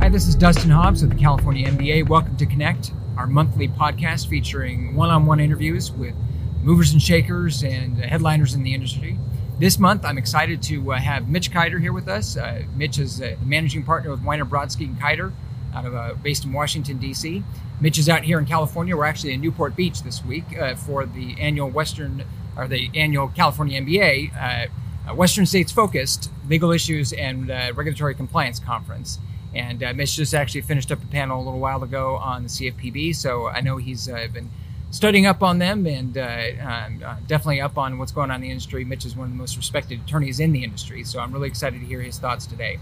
Hi, this is Dustin Hobbs of the California MBA. Welcome to Connect, our monthly podcast featuring one on one interviews with movers and shakers and headliners in the industry. This month, I'm excited to uh, have Mitch Kider here with us. Uh, Mitch is a managing partner with Weiner Brodsky and Kider, out of uh, based in Washington D.C. Mitch is out here in California. We're actually in Newport Beach this week uh, for the annual Western or the annual California MBA uh, Western States Focused Legal Issues and Regulatory Compliance Conference. And uh, Mitch just actually finished up a panel a little while ago on the CFPB, so I know he's uh, been studying up on them and uh, um, uh, definitely up on what's going on in the industry. Mitch is one of the most respected attorneys in the industry, so I'm really excited to hear his thoughts today.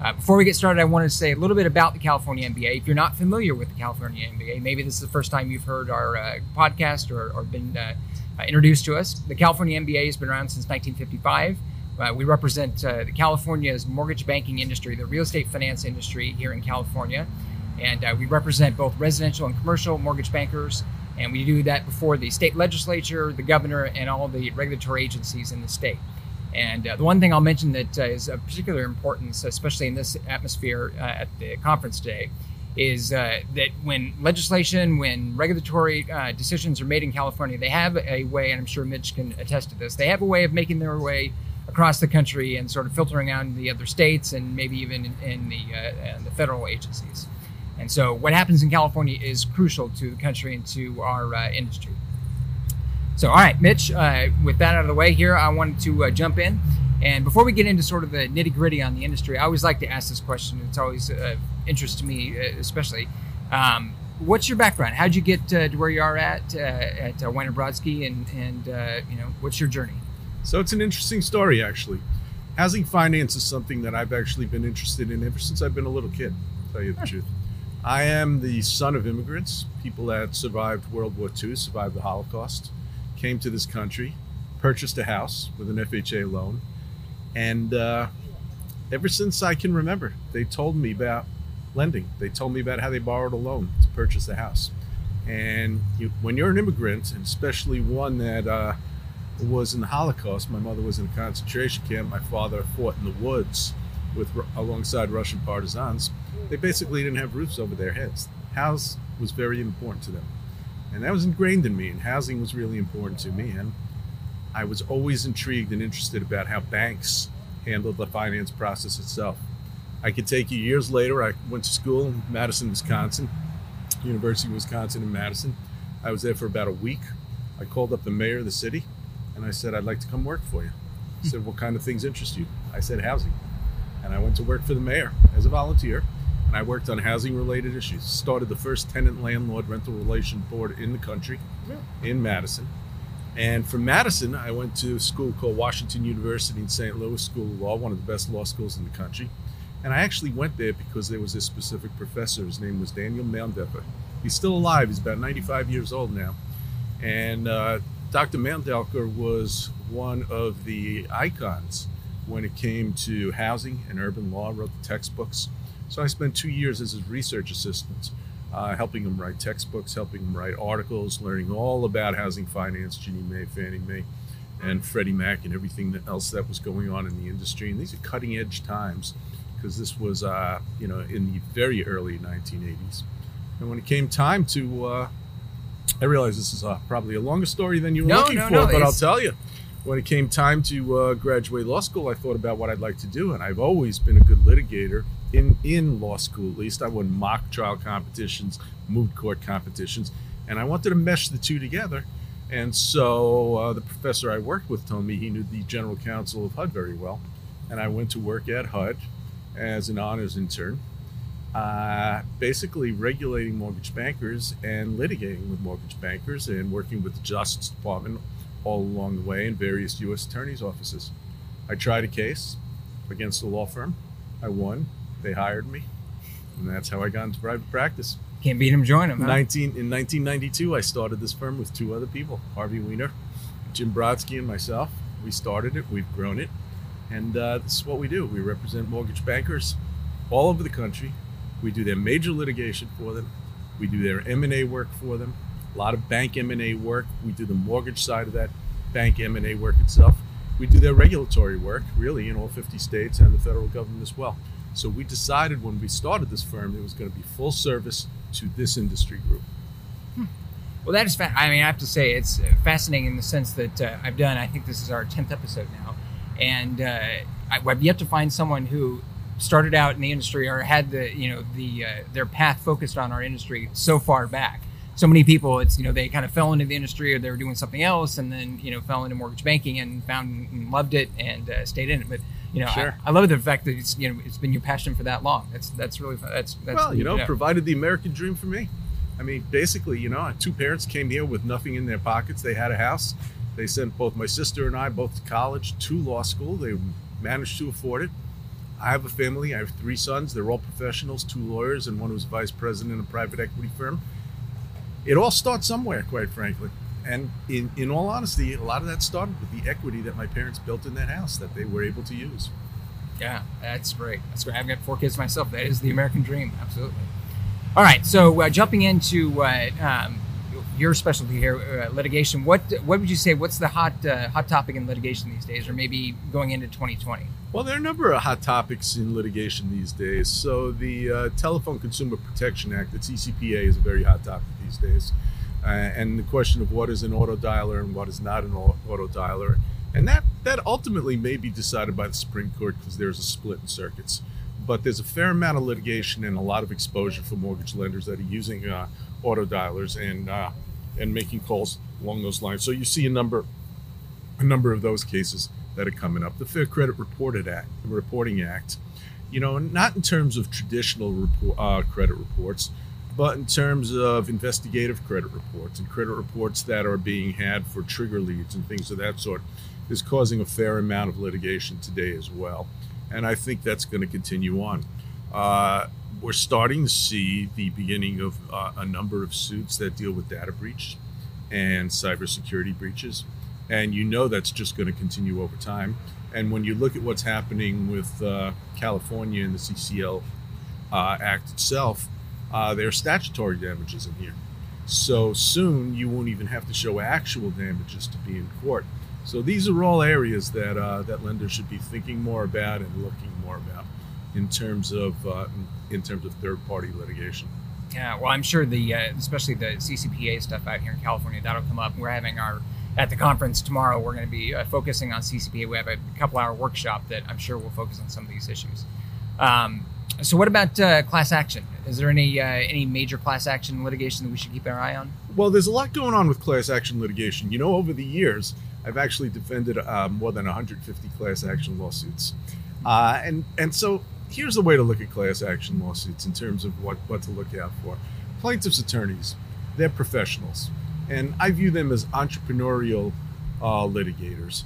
Uh, before we get started, I wanted to say a little bit about the California MBA. If you're not familiar with the California MBA, maybe this is the first time you've heard our uh, podcast or, or been introduced to us. The California MBA has been around since 1955. Uh, we represent uh, California's mortgage banking industry, the real estate finance industry here in California. And uh, we represent both residential and commercial mortgage bankers. And we do that before the state legislature, the governor, and all the regulatory agencies in the state. And uh, the one thing I'll mention that uh, is of particular importance, especially in this atmosphere uh, at the conference today, is that when legislation, when regulatory decisions are made in California, they have a way, and I'm sure Mitch can attest to this, they have a way of making their way across the country and sort of filtering out in the other states and maybe even in, in the, uh, in the federal agencies. And so, what happens in California is crucial to the country and to our uh, industry. So, all right, Mitch, uh, with that out of the way here, I wanted to uh, jump in. And before we get into sort of the nitty gritty on the industry, I always like to ask this question. It's always of interest to me, uh, especially. Um, what's your background? How'd you get uh, to where you are at at uh, Weiner Brodsky, and and you know what's your journey? So it's an interesting story, actually. Housing finance is something that I've actually been interested in ever since I've been a little kid, to tell you the truth. I am the son of immigrants, people that survived World War II, survived the Holocaust, came to this country, purchased a house with an FHA loan, and uh, ever since I can remember, they told me about lending. They told me about how they borrowed a loan to purchase a house. And you, when you're an immigrant, and especially one that uh, was in the Holocaust. My mother was in a concentration camp. My father fought in the woods with alongside Russian partisans. They basically didn't have roofs over their heads. House was very important to them, and that was ingrained in me. And housing was really important to me. And I was always intrigued and interested about how banks handled the finance process itself. I could take you years later. I went to school in Madison, Wisconsin, University of Wisconsin in Madison. I was there for about a week. I called up the mayor of the city and I said, I'd like to come work for you. He said, What kind of things interest you? I said, Housing. And I went to work for the mayor as a volunteer. And I worked on housing related issues. Started the first tenant landlord rental relation board in the country in Madison. And from Madison, I went to a school called Washington University in St. Louis School of Law, one of the best law schools in the country. And I actually went there because there was a specific professor. His name was Daniel Mandelker. He's still alive. He's about 95 years old now. And uh, Dr. Mandelker was one of the icons when it came to housing and urban law, wrote the textbooks. So I spent two years as his research assistant, uh, helping him write textbooks, helping him write articles, learning all about housing finance, Ginnie Mae, Fannie Mae, and Freddie Mac, and everything else that was going on in the industry. And these are cutting edge times because this was, uh, you know, in the very early 1980s. And when it came time to uh, I realize this is uh, probably a longer story than you were no, looking no, for, no, but I'll tell you. When it came time to uh, graduate law school, I thought about what I'd like to do, and I've always been a good litigator in in law school. At least I won mock trial competitions, moot court competitions, and I wanted to mesh the two together. And so uh, the professor I worked with told me he knew the general counsel of HUD very well, and I went to work at HUD as an honors intern uh, basically regulating mortgage bankers and litigating with mortgage bankers and working with the Justice Department all along the way in various U.S. attorneys' offices. I tried a case against a law firm. I won. They hired me, and that's how I got into private practice. Can't beat him, join him. Huh? 19 in 1992, I started this firm with two other people, Harvey Weiner, Jim Brodsky, and myself. We started it. We've grown it, and uh, this is what we do. We represent mortgage bankers all over the country we do their major litigation for them. We do their M&A work for them. a lot of bank M&A work. We do the mortgage side of that bank M&A work itself. We do their regulatory work, really, in all 50 states and the federal government as well. So we decided when we started this firm, it was going to be full service to this industry group. Hmm. Well, that is. Fa- I mean, I have to say it's fascinating in the sense that uh, I've done. I think this is our tenth episode now, and uh, I've yet to find someone who started out in the industry or had the you know the uh, their path focused on our industry so far back so many people it's you know they kind of fell into the industry or they were doing something else and then you know fell into mortgage banking and found and loved it and uh, stayed in it but you know sure. I, I, love the fact that it's you know it's been your passion for that long that's that's really that's that's well you know, provided the american dream for me i mean basically you know two parents came here with nothing in their pockets they had a house they sent both my sister and i both to college to law school they managed to afford it I have a family. I have three sons. They're all professionals, two lawyers, and one who's vice president of a private equity firm it all starts somewhere, quite frankly. And in, in all honesty, a lot of that started with the equity that my parents built in that house that they were able to use. Yeah, that's great. That's great. I've got four kids myself. That is the American dream. Absolutely. All right. So uh, jumping into uh, um, your specialty here, uh, litigation. What what would you say? What's the hot uh, hot topic in litigation these days, or maybe going into 2020? Well, there are a number of hot topics in litigation these days. So the uh, Telephone Consumer Protection Act, the TCPA, is a very hot topic these days, uh, and the question of what is an auto dialer and what is not an auto dialer, and that that ultimately may be decided by the Supreme Court because there's a split in circuits. But there's a fair amount of litigation and a lot of exposure for mortgage lenders that are using uh, auto dialers and uh, and making calls along those lines. So you see a number a number of those cases that are coming up. The Fair Credit Reported Act, Reporting Act, you know, not in terms of traditional report, uh, credit reports, but in terms of investigative credit reports and credit reports that are being had for trigger leads and things of that sort, is causing a fair amount of litigation today as well. And I think that's going to continue on. Uh, we're starting to see the beginning of uh, a number of suits that deal with data breach and cybersecurity breaches. And you know that's just going to continue over time. And when you look at what's happening with uh, California and the CCL uh, Act itself, uh, there are statutory damages in here. So soon you won't even have to show actual damages to be in court. So these are all areas that uh, that lenders should be thinking more about and looking more about in terms of uh, in terms of third party litigation. Yeah, well, I'm sure the uh, especially the CCPA stuff out here in California that'll come up. We're having our at the conference tomorrow. We're going to be uh, focusing on CCPA. We have a couple hour workshop that I'm sure will focus on some of these issues. Um, so, what about uh, class action? Is there any uh, any major class action litigation that we should keep our eye on? Well, there's a lot going on with class action litigation. You know, over the years, I've actually defended uh, more than 150 class action lawsuits, uh, and and so here's the way to look at class action lawsuits in terms of what, what to look out for. Plaintiffs' attorneys, they're professionals, and I view them as entrepreneurial uh, litigators.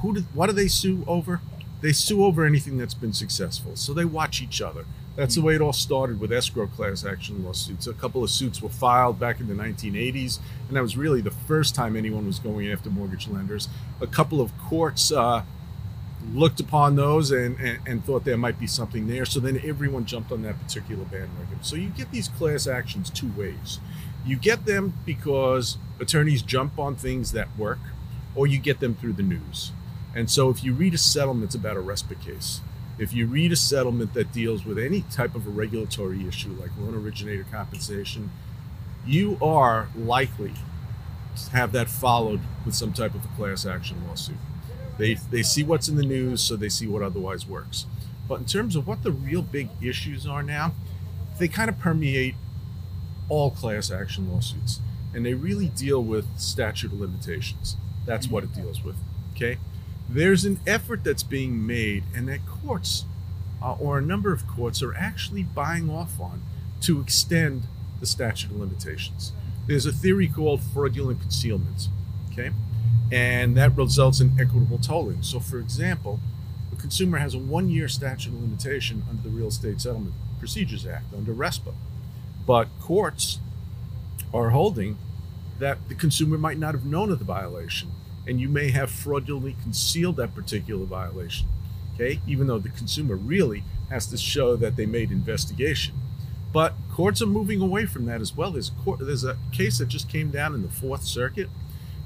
Who do, what do they sue over? They sue over anything that's been successful. So they watch each other. That's the way it all started with escrow class action lawsuits. A couple of suits were filed back in the 1980s, and that was really the first time anyone was going after mortgage lenders. A couple of courts uh, looked upon those and, and, and, thought there might be something there. So then everyone jumped on that particular bandwagon. So you get these class actions two ways. You get them because attorneys jump on things that work, or you get them through the news. And so if you read a settlement, about a RESPA case. If you read a settlement that deals with any type of a regulatory issue like loan originator compensation, you are likely to have that followed with some type of a class action lawsuit. They, they see what's in the news, so they see what otherwise works. But in terms of what the real big issues are now, they kind of permeate all class action lawsuits. And they really deal with statute of limitations. That's what it deals with. Okay? There's an effort that's being made, and that courts, uh, or a number of courts, are actually buying off on to extend the statute of limitations. There's a theory called fraudulent concealment. Okay? and that results in equitable tolling. So, for example, a consumer has a one year statute of limitation under the Real Estate Settlement Procedures Act, under RESPA. But courts are holding that the consumer might not have known of the violation, and you may have fraudulently concealed that particular violation. Okay, even though the consumer really has to show that they made investigation. But courts are moving away from that as well. There's a, court, there's a case that just came down in the Fourth Circuit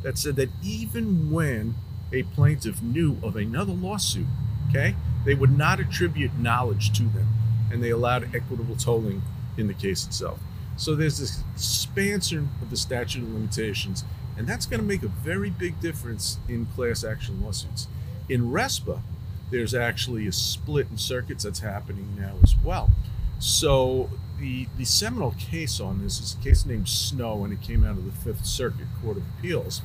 that said that even when a plaintiff knew of another lawsuit, okay, they would not attribute knowledge to them, and they allowed equitable tolling in the case itself. So there's this expansion of the statute of limitations, and that's going to make a very big difference in class action lawsuits. In RESPA, there's actually a split in circuits that's happening now as well. So the the seminal case on this is a case named Snow, and it came out of the Fifth Circuit Court of Appeals.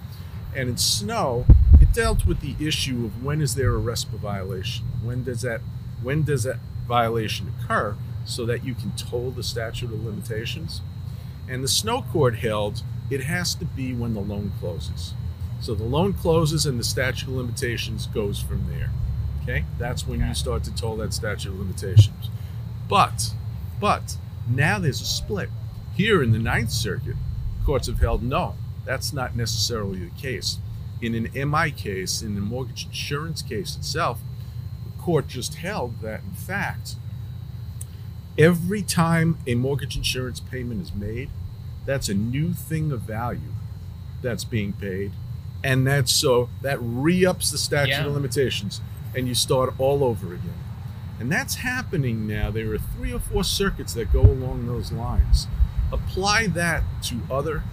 And in Snow, it dealt with the issue of when is there a RESPA violation? When does that when does that violation occur so that you can toll the statute of limitations? And the Snow Court held it has to be when the loan closes. So the loan closes and the statute of limitations goes from there. Okay? That's when you start to toll that statute of limitations. But, but now there's a split. Here in the Ninth Circuit, courts have held no, that's not necessarily the case. In an MI case, in the mortgage insurance case itself, the court just held that, in fact, every time a mortgage insurance payment is made, that's a new thing of value that's being paid. And that's so that re ups the statute Yeah. of limitations and you start all over again. And that's happening now. There are three or four circuits that go along those lines. Apply that to other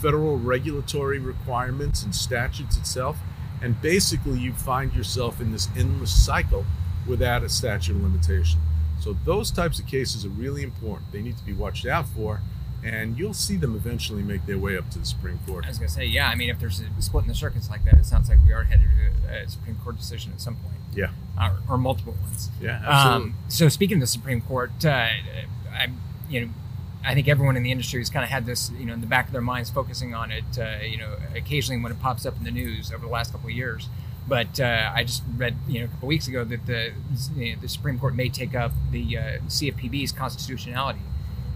federal regulatory requirements and statutes itself, and basically you find yourself in this endless cycle without a statute of limitation. So those types of cases are really important. They need to be watched out for, and you'll see them eventually make their way up to the Supreme Court. I was going to say, yeah. I mean, if there's a split in the circuits like that, it sounds like we are headed to a Supreme Court decision at some point. Yeah. Or, or multiple ones. Yeah, absolutely. Um, so speaking of the Supreme Court, uh, I, you know, I think everyone in the industry has kind of had this, you know, in the back of their minds, focusing on it, uh, you know, occasionally when it pops up in the news over the last couple of years. But uh, I just read, you know, a couple of weeks ago that the you know, the Supreme Court may take up the uh, CFPB's constitutionality,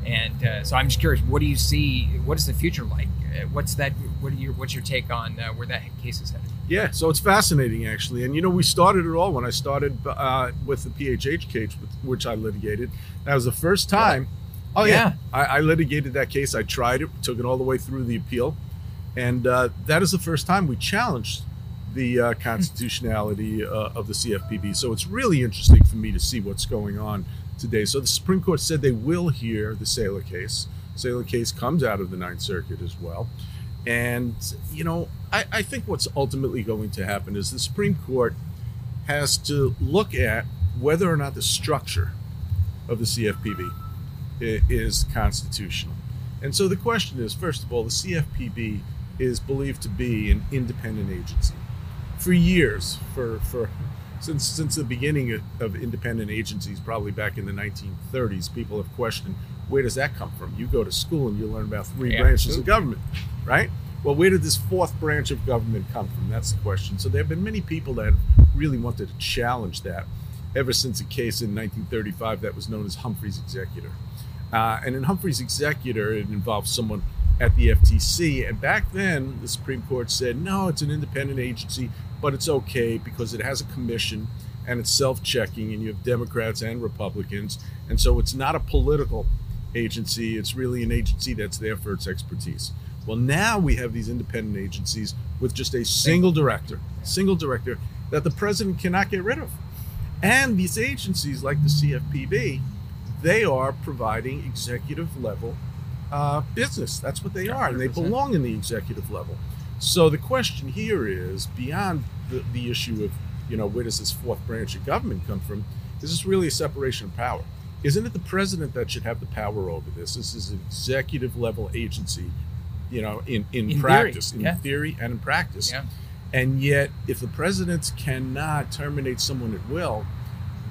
and uh, so I'm just curious, what do you see? What is the future like? Uh, what's that? What are your What's your take on uh, where that case is headed? Yeah, so it's fascinating actually, and you know we started it all when I started uh, with the PHH case, with- which I litigated. That was the first time. Oh yeah, Yeah. I, I litigated that case. I tried it, took it all the way through the appeal, and uh, that is the first time we challenged the uh, constitutionality uh, of the CFPB. So it's really interesting for me to see what's going on today. So the Supreme Court said they will hear the Seila case. Seila case comes out of the Ninth Circuit as well. And, you know, I, I think what's ultimately going to happen is the Supreme Court has to look at whether or not the structure of the CFPB is constitutional. And so the question is first of all, the CFPB is believed to be an independent agency. For years, for, for since since the beginning of, of independent agencies, probably back in the 1930s, people have questioned where does that come from? You go to school and you learn about three Yeah, branches absolutely. of government, right? Well, where did this fourth branch of government come from? That's the question. So there have been many people that really wanted to challenge that ever since a case in 1935 that was known as Humphrey's Executor. Uh, and in Humphrey's Executor, it involved someone at the FTC. And back then, the Supreme Court said, no, it's an independent agency, but it's okay because it has a commission and it's self checking, and you have Democrats and Republicans. And so it's not a political agency, it's really an agency that's there for its expertise. Well, now we have these independent agencies with just a single director, single director that the president cannot get rid of. And these agencies, like the CFPB, they are providing executive level uh, business. That's what they are, and they belong in the executive level. So the question here is beyond the, the issue of, you know, where does this fourth branch of government come from? Is this really a separation of power? Isn't it the president that should have the power over this? This is an executive level agency, you know, in, in, In theory, practice, in yeah. theory and in practice. Yeah. And yet, if the president cannot terminate someone at will,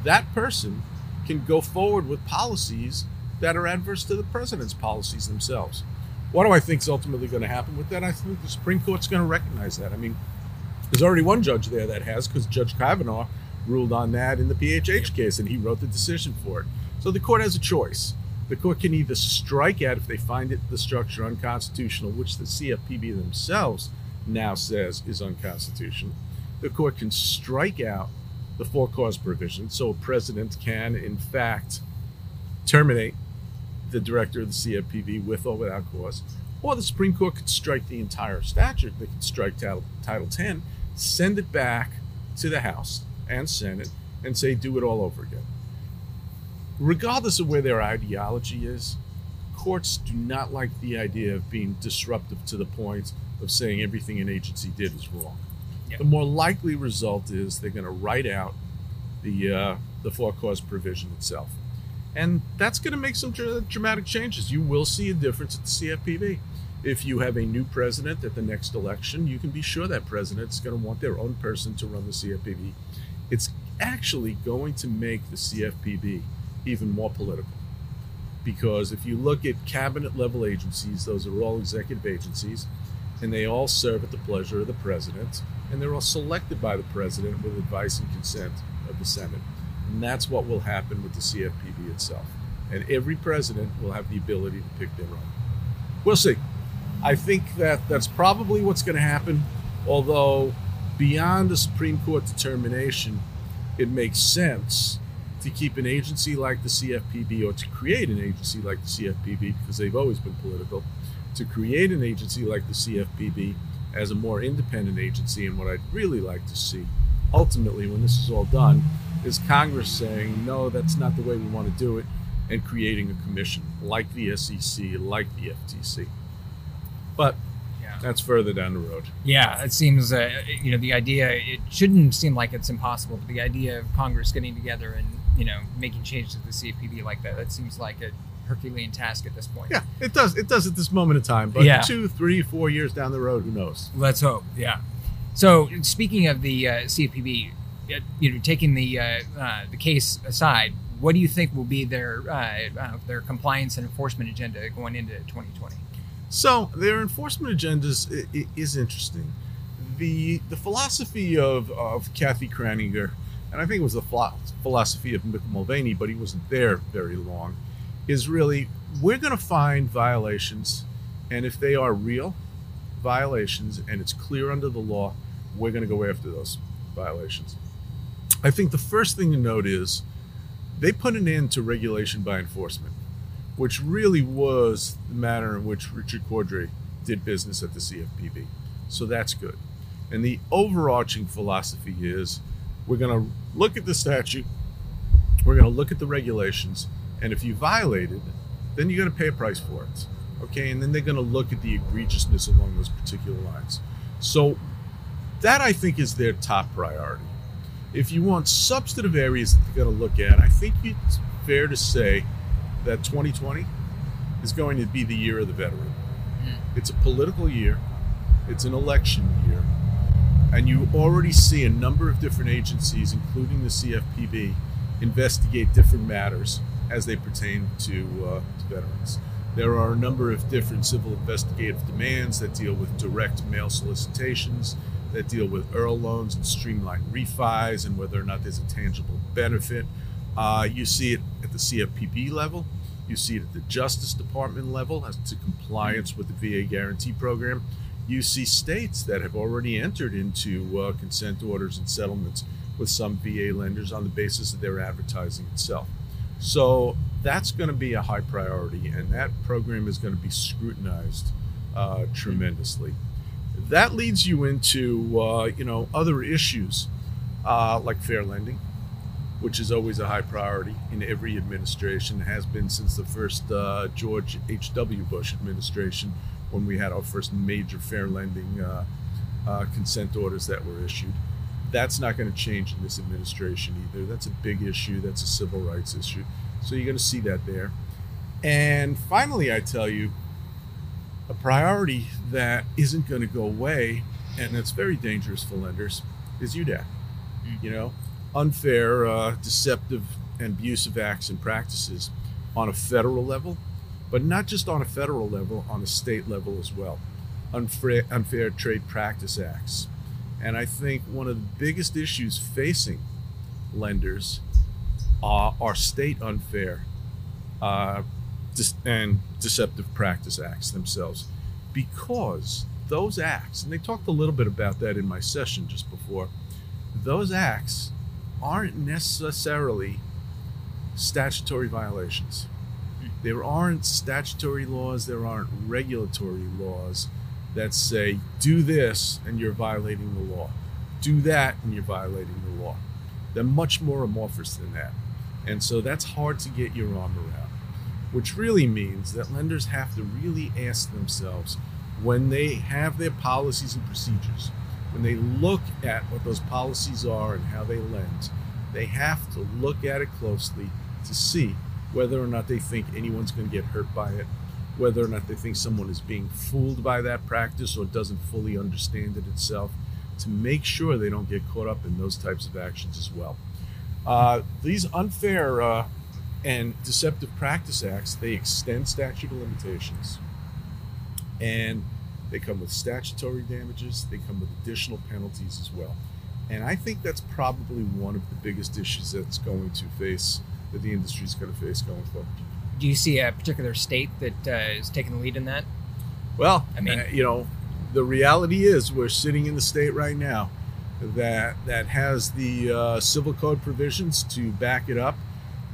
that person can go forward with policies that are adverse to the president's policies themselves. What do I think is ultimately going to happen with that? I think the Supreme Court's going to recognize that. I mean, there's already one judge there that has, because Judge Kavanaugh ruled on that in the PHH case, and he wrote the decision for it. So the court has a choice. The court can either strike out if they find it the structure unconstitutional, which the CFPB themselves now says is unconstitutional. The court can strike out the for cause provision, so a president can, in fact, terminate the director of the CFPB with or without cause, or the Supreme Court could strike the entire statute. They could strike Title, Title 10, send it back to the House and Senate, and say, do it all over again. Regardless of where their ideology is, courts do not like the idea of being disruptive to the point of saying everything an agency did is wrong. Yeah. The more likely result is they're going to write out the uh, the for cause provision itself, and that's going to make some dr- dramatic changes. You will see a difference at the CFPB. If you have a new president at the next election, you can be sure that president's going to want their own person to run the CFPB. It's actually going to make the CFPB even more political because if you look at cabinet level agencies, those are all executive agencies, and they all serve at the pleasure of the president, and they're all selected by the president with advice and consent of the Senate. And that's what will happen with the CFPB itself. And every president will have the ability to pick their own. We'll see. I think that that's probably what's going to happen, although beyond the Supreme Court determination, it makes sense to keep an agency like the CFPB or to create an agency like the CFPB because they've always been political, to create an agency like the CFPB as a more independent agency. And what I'd really like to see, ultimately, when this is all done, is Congress saying, no, that's not the way we want to do it, and creating a commission like the SEC, like the FTC. But Yeah. that's further down the road. Yeah, it seems, uh, you know, the idea, it shouldn't seem like it's impossible, but the idea of Congress getting together and, you know, making changes to the CFPB like that, that seems like a Herculean task at this point. Yeah, it does. It does at this moment in time. But Yeah. two, three, four years down the road, who knows? Let's hope. Yeah. So speaking of the uh, CFPB, you know, taking the uh, uh, the case aside, what do you think will be their uh, uh, their compliance and enforcement agenda going into 2020? So their enforcement agenda is interesting. The the philosophy of, of Kathy Kraninger, and I think it was the philosophy of Mick Mulvaney, but he wasn't there very long, is really we're going to find violations, and if they are real violations and it's clear under the law, we're going to go after those violations. I think the first thing to note is they put an end to regulation by enforcement which really was the manner in which Richard Cordray did business at the CFPB. So that's good. And the overarching philosophy is we're going to look at the statute, we're going to look at the regulations, and if you violate it, then you're going to pay a price for it. Okay, and then they're going to look at the egregiousness along those particular lines. So that I think is their top priority. If you want substantive areas that you're going to look at, I think it's fair to say that 2020 is going to be the year of the veteran. It's a political year, it's an election year, and you already see a number of different agencies, including the CFPB, investigate different matters as they pertain to, uh, to veterans. There are a number of different civil investigative demands that deal with direct mail solicitations, that deal with IRRRL loans and streamline refis, and whether or not there's a tangible benefit. Uh, you see it at the CFPB level. You see it at the Justice Department level as to compliance with the VA guarantee program. You see states that have already entered into uh, consent orders and settlements with some VA lenders on the basis of their advertising itself. So that's going to be a high priority, and that program is going to be scrutinized uh, tremendously. That leads you into uh, you know other issues uh, like fair lending which is always a high priority in every administration, has been since the first uh, George H.W. Bush administration when we had our first major fair lending uh, uh, consent orders that were issued. That's not going to change in this administration either. That's a big issue, that's a civil rights issue. So you're going to see that there. And finally, I tell you, a priority that isn't going to go away and that's very dangerous for lenders is UDAC. Mm. You know, unfair, uh, deceptive, and abusive acts and practices on a federal level, but not just on a federal level, on a state level as well. Unfair, unfair trade practice acts. And I think one of the biggest issues facing lenders are, are state unfair uh, and deceptive practice acts themselves because those acts, and they talked a little bit about that in my session just before, those acts aren't necessarily statutory violations. there aren't statutory laws, there aren't regulatory laws that say, do this and you're violating the law, do that and you're violating the law. They're much more amorphous than that. And so that's hard to get your arm around, which really means that lenders have to really ask themselves when they have their policies and procedures, when they look at what those policies are and how they lend, they have to look at it closely to see whether or not they think anyone's going to get hurt by it, whether or not they think someone is being fooled by that practice or doesn't fully understand it itself, to make sure they don't get caught up in those types of actions as well. Uh, these unfair uh, and deceptive practice acts they extend statute of limitations, and they come with statutory damages. They come with additional penalties as well. And I think that's probably one of the biggest issues that's going to face that the industry is going to face going forward. Do you see a particular state that uh, is taking the lead in that? Well, I mean, uh, you know, the reality is we're sitting in the state right now that that has the uh, civil code provisions to back it up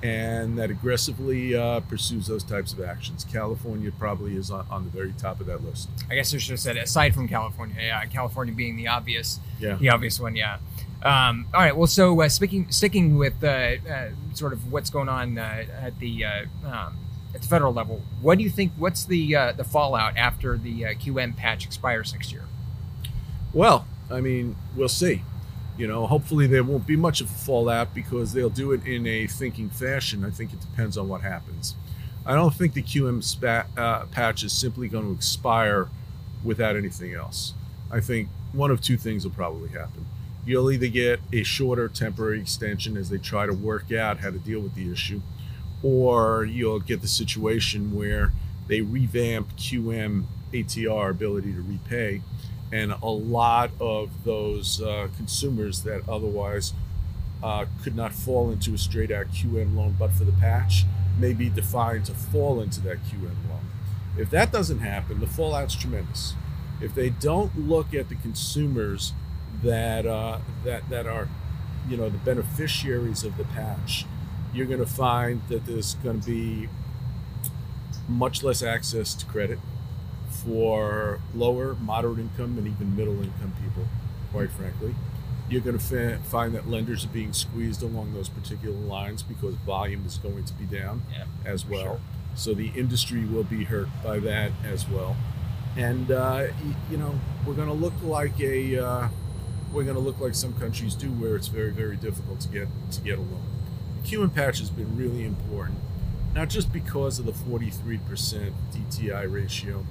and that aggressively uh, pursues those types of actions. California probably is on, on, the very top of that list. I guess I should have said aside from California, yeah, California being the obvious, yeah. the obvious one, yeah. Um, all right. Well, so uh, speaking, sticking with uh, uh, sort of what's going on uh, at the uh, um, at the federal level, what do you think? What's the uh, the fallout after the QM patch expires next year? Well, I mean, we'll see. You know, hopefully there won't be much of a fallout because they'll do it in a thinking fashion. I think it depends on what happens. I don't think the QM spa- uh, patch is simply going to expire without anything else. I think one of two things will probably happen you'll either get a shorter temporary extension as they try to work out how to deal with the issue, or you'll get the situation where they revamp QM ATR ability to repay, and a lot of those uh, consumers that otherwise uh, could not fall into a straight out QM loan but for the patch may be defined to fall into that QM loan. If that doesn't happen, the fallout's tremendous. If they don't look at the consumers that uh, that that are you know the beneficiaries of the patch, you're going to find that there's going to be much less access to credit for lower, moderate income, and even middle income people. Quite frankly, you're going to find that lenders are being squeezed along those particular lines because volume is going to be down yeah, as well. Sure. So the industry will be hurt by that as well. And uh, you know we're going to look like a uh, we're going to look like some countries do, where it's very, very difficult to get to get a loan. The QM patch has been really important, not just because of the 43% DTI ratio,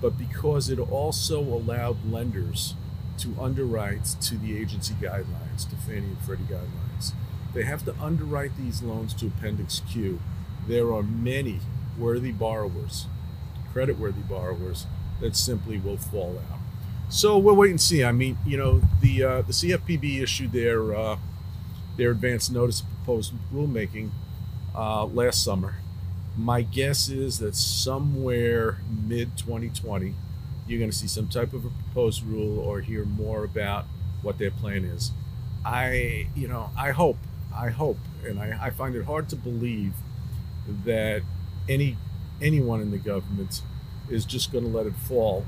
but because it also allowed lenders to underwrite to the agency guidelines, to Fannie and Freddie guidelines. They have to underwrite these loans to Appendix Q. There are many worthy borrowers, credit-worthy borrowers, that simply will fall out. So we'll wait and see. I mean, you know, the uh, the CFPB issued their uh, their advance notice of proposed rulemaking uh, last summer. My guess is that somewhere mid 2020, you're going to see some type of a proposed rule or hear more about what their plan is. I, you know, I hope, I hope, and I, I find it hard to believe that any anyone in the government is just going to let it fall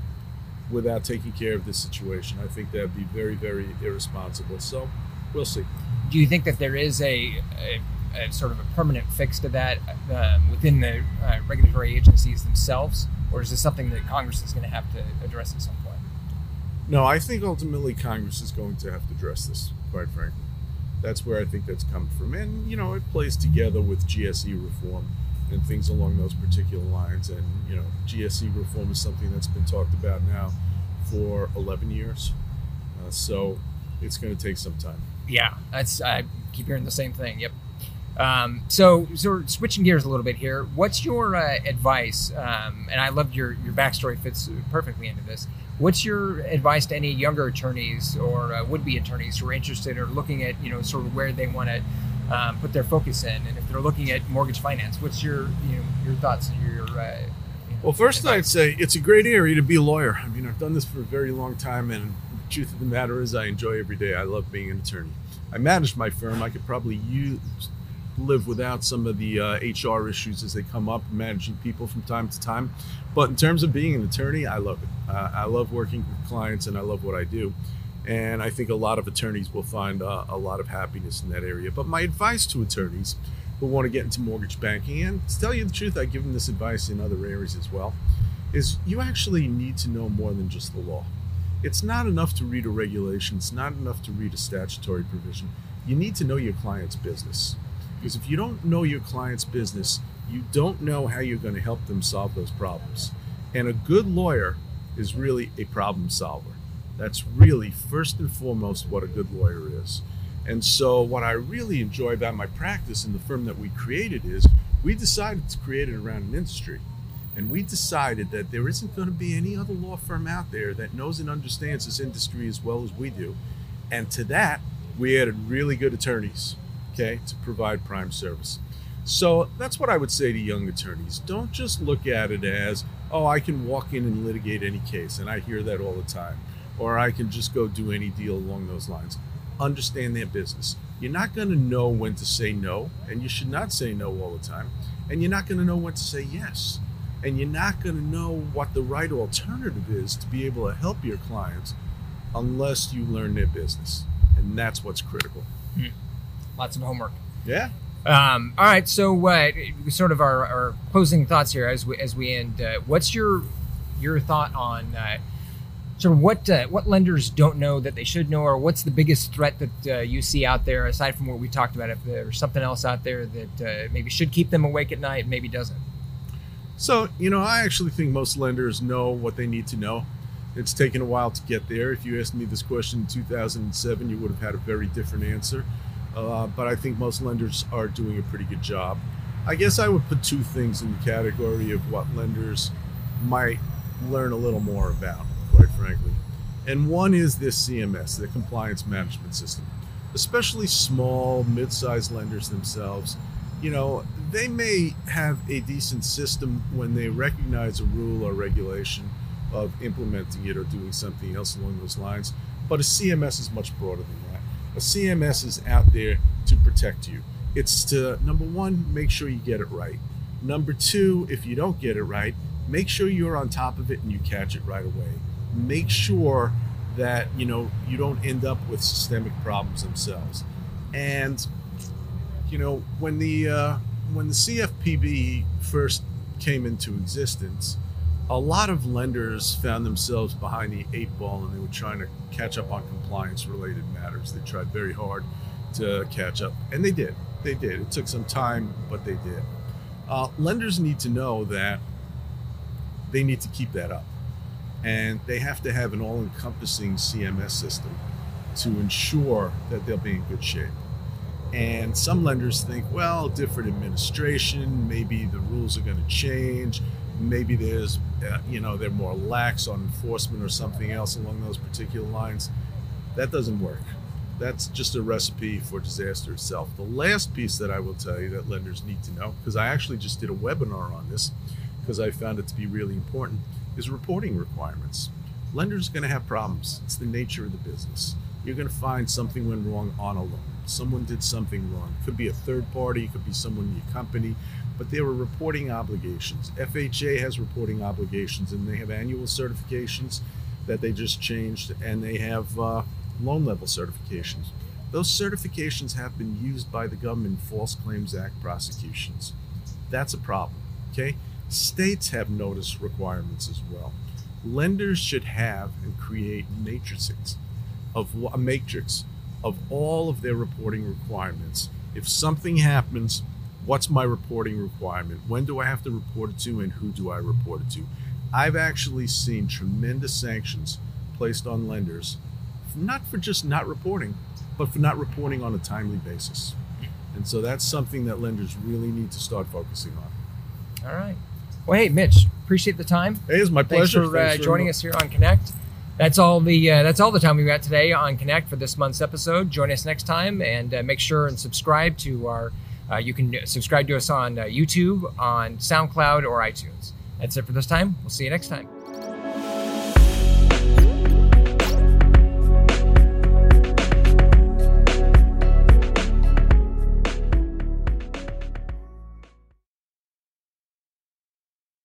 without taking care of this situation. I think that'd be very, very irresponsible. So we'll see. Do you think that there is a, a, a sort of a permanent fix to that um, within the uh, regulatory agencies themselves, or is this something that Congress is going to have to address at some point? No, I think ultimately Congress is going to have to address this, quite frankly. That's where I think that's come from. And, you know, it plays together with GSE reform and things along those particular lines. And you know, GSE reform is something that's been talked about now for 11 years. Uh, so it's going to take some time. Yeah, that's I keep hearing the same thing. Yep. Um, so, so switching gears a little bit here, what's your uh, advice? Um, and I loved your your backstory fits perfectly into this. What's your advice to any younger attorneys or uh, would-be attorneys who are interested or looking at you know sort of where they want to um, put their focus in. And if they're looking at mortgage finance, what's your you know your thoughts and your uh, well, first advice? I'd say it's a great area to be a lawyer. I mean, I've done this for a very long time, and the truth of the matter is, I enjoy every day. I love being an attorney. I manage my firm. I could probably use live without some of the uh, HR issues as they come up, managing people from time to time. But in terms of being an attorney, I love it. Uh, I love working with clients and I love what I do. And I think a lot of attorneys will find uh, a lot of happiness in that area. But my advice to attorneys who want to get into mortgage banking, and to tell you the truth, I give them this advice in other areas as well, is you actually need to know more than just the law. It's not enough to read a regulation, it's not enough to read a statutory provision. You need to know your client's business. Because if you don't know your client's business, you don't know how you're going to help them solve those problems. And a good lawyer is really a problem solver. That's really first and foremost what a good lawyer is. And so, what I really enjoy about my practice and the firm that we created is we decided to create it around an industry. And we decided that there isn't going to be any other law firm out there that knows and understands this industry as well as we do. And to that, we added really good attorneys, okay, to provide prime service. So that's what I would say to young attorneys. Don't just look at it as, oh, I can walk in and litigate any case. And I hear that all the time. Or I can just go do any deal along those lines. Understand their business. You're not going to know when to say no, and you should not say no all the time. And you're not going to know when to say yes and you're not going to know what the right alternative is to be able to help your clients unless you learn their business and that's what's critical hmm. Lots of homework yeah um, all right so uh, sort of our, our, closing thoughts here as we as we end uh, what's your your thought on uh, sort of what uh, what lenders don't know that they should know or what's the biggest threat that uh, you see out there aside from what we talked about if there's something else out there that uh, maybe should keep them awake at night maybe doesn't so, you know, I actually think most lenders know what they need to know. It's taken a while to get there. If you asked me this question in 2007, you would have had a very different answer. Uh, but I think most lenders are doing a pretty good job. I guess I would put two things in the category of what lenders might learn a little more about, quite frankly. And one is this CMS, the compliance management system. Especially small, mid sized lenders themselves you know, they may have a decent system when they recognize a rule or regulation of implementing it or doing something else along those lines. But a CMS is much broader than that. A CMS is out there to protect you. It's to, number one, make sure you get it right. Number two, if you don't get it right, make sure you're on top of it and you catch it right away. Make sure that, you know, you don't end up with systemic problems themselves. And you know, when the uh, when the CFPB first came into existence, a lot of lenders found themselves behind the eight ball and they were trying to catch up on compliance related matters. They tried very hard to catch up, and they did. They did. It took some time, but they did. Uh, lenders need to know that they need to keep that up, and they have to have an all encompassing CMS system to ensure that they'll be in good shape. And some lenders think, well, different administration, maybe the rules are going to change. Maybe there's, uh, you know, they're more lax on enforcement or something else along those particular lines. That doesn't work. That's just a recipe for disaster itself. The last piece that I will tell you that lenders need to know, because I actually just did a webinar on this, because I found it to be really important, is reporting requirements. Lenders are going to have problems. It's the nature of the business. You're going to find something went wrong on a loan someone did something wrong. It could be a third party, it could be someone in your company, but there were reporting obligations. FHA has reporting obligations, and they have annual certifications that they just changed, and they have uh, loan level certifications. Those certifications have been used by the government in False Claims Act prosecutions. That's a problem. Okay? States have notice requirements as well. Lenders should have and create matrices of a matrix of all of their reporting requirements. If something happens, what's my reporting requirement? When do I have to report it to, and who do I report it to? I've actually seen tremendous sanctions placed on lenders, not for just not reporting, but for not reporting on a timely basis. And so that's something that lenders really need to start focusing on. All right. Well, hey, Mitch, appreciate the time. Hey, it's my pleasure. Thanks for uh, joining us here on Connect that's all the uh, that's all the time we've got today on Connect for this month's episode. Join us next time and uh, make sure and subscribe to our. Uh, you can subscribe to us on uh, YouTube, on SoundCloud, or iTunes. That's it for this time. We'll see you next time.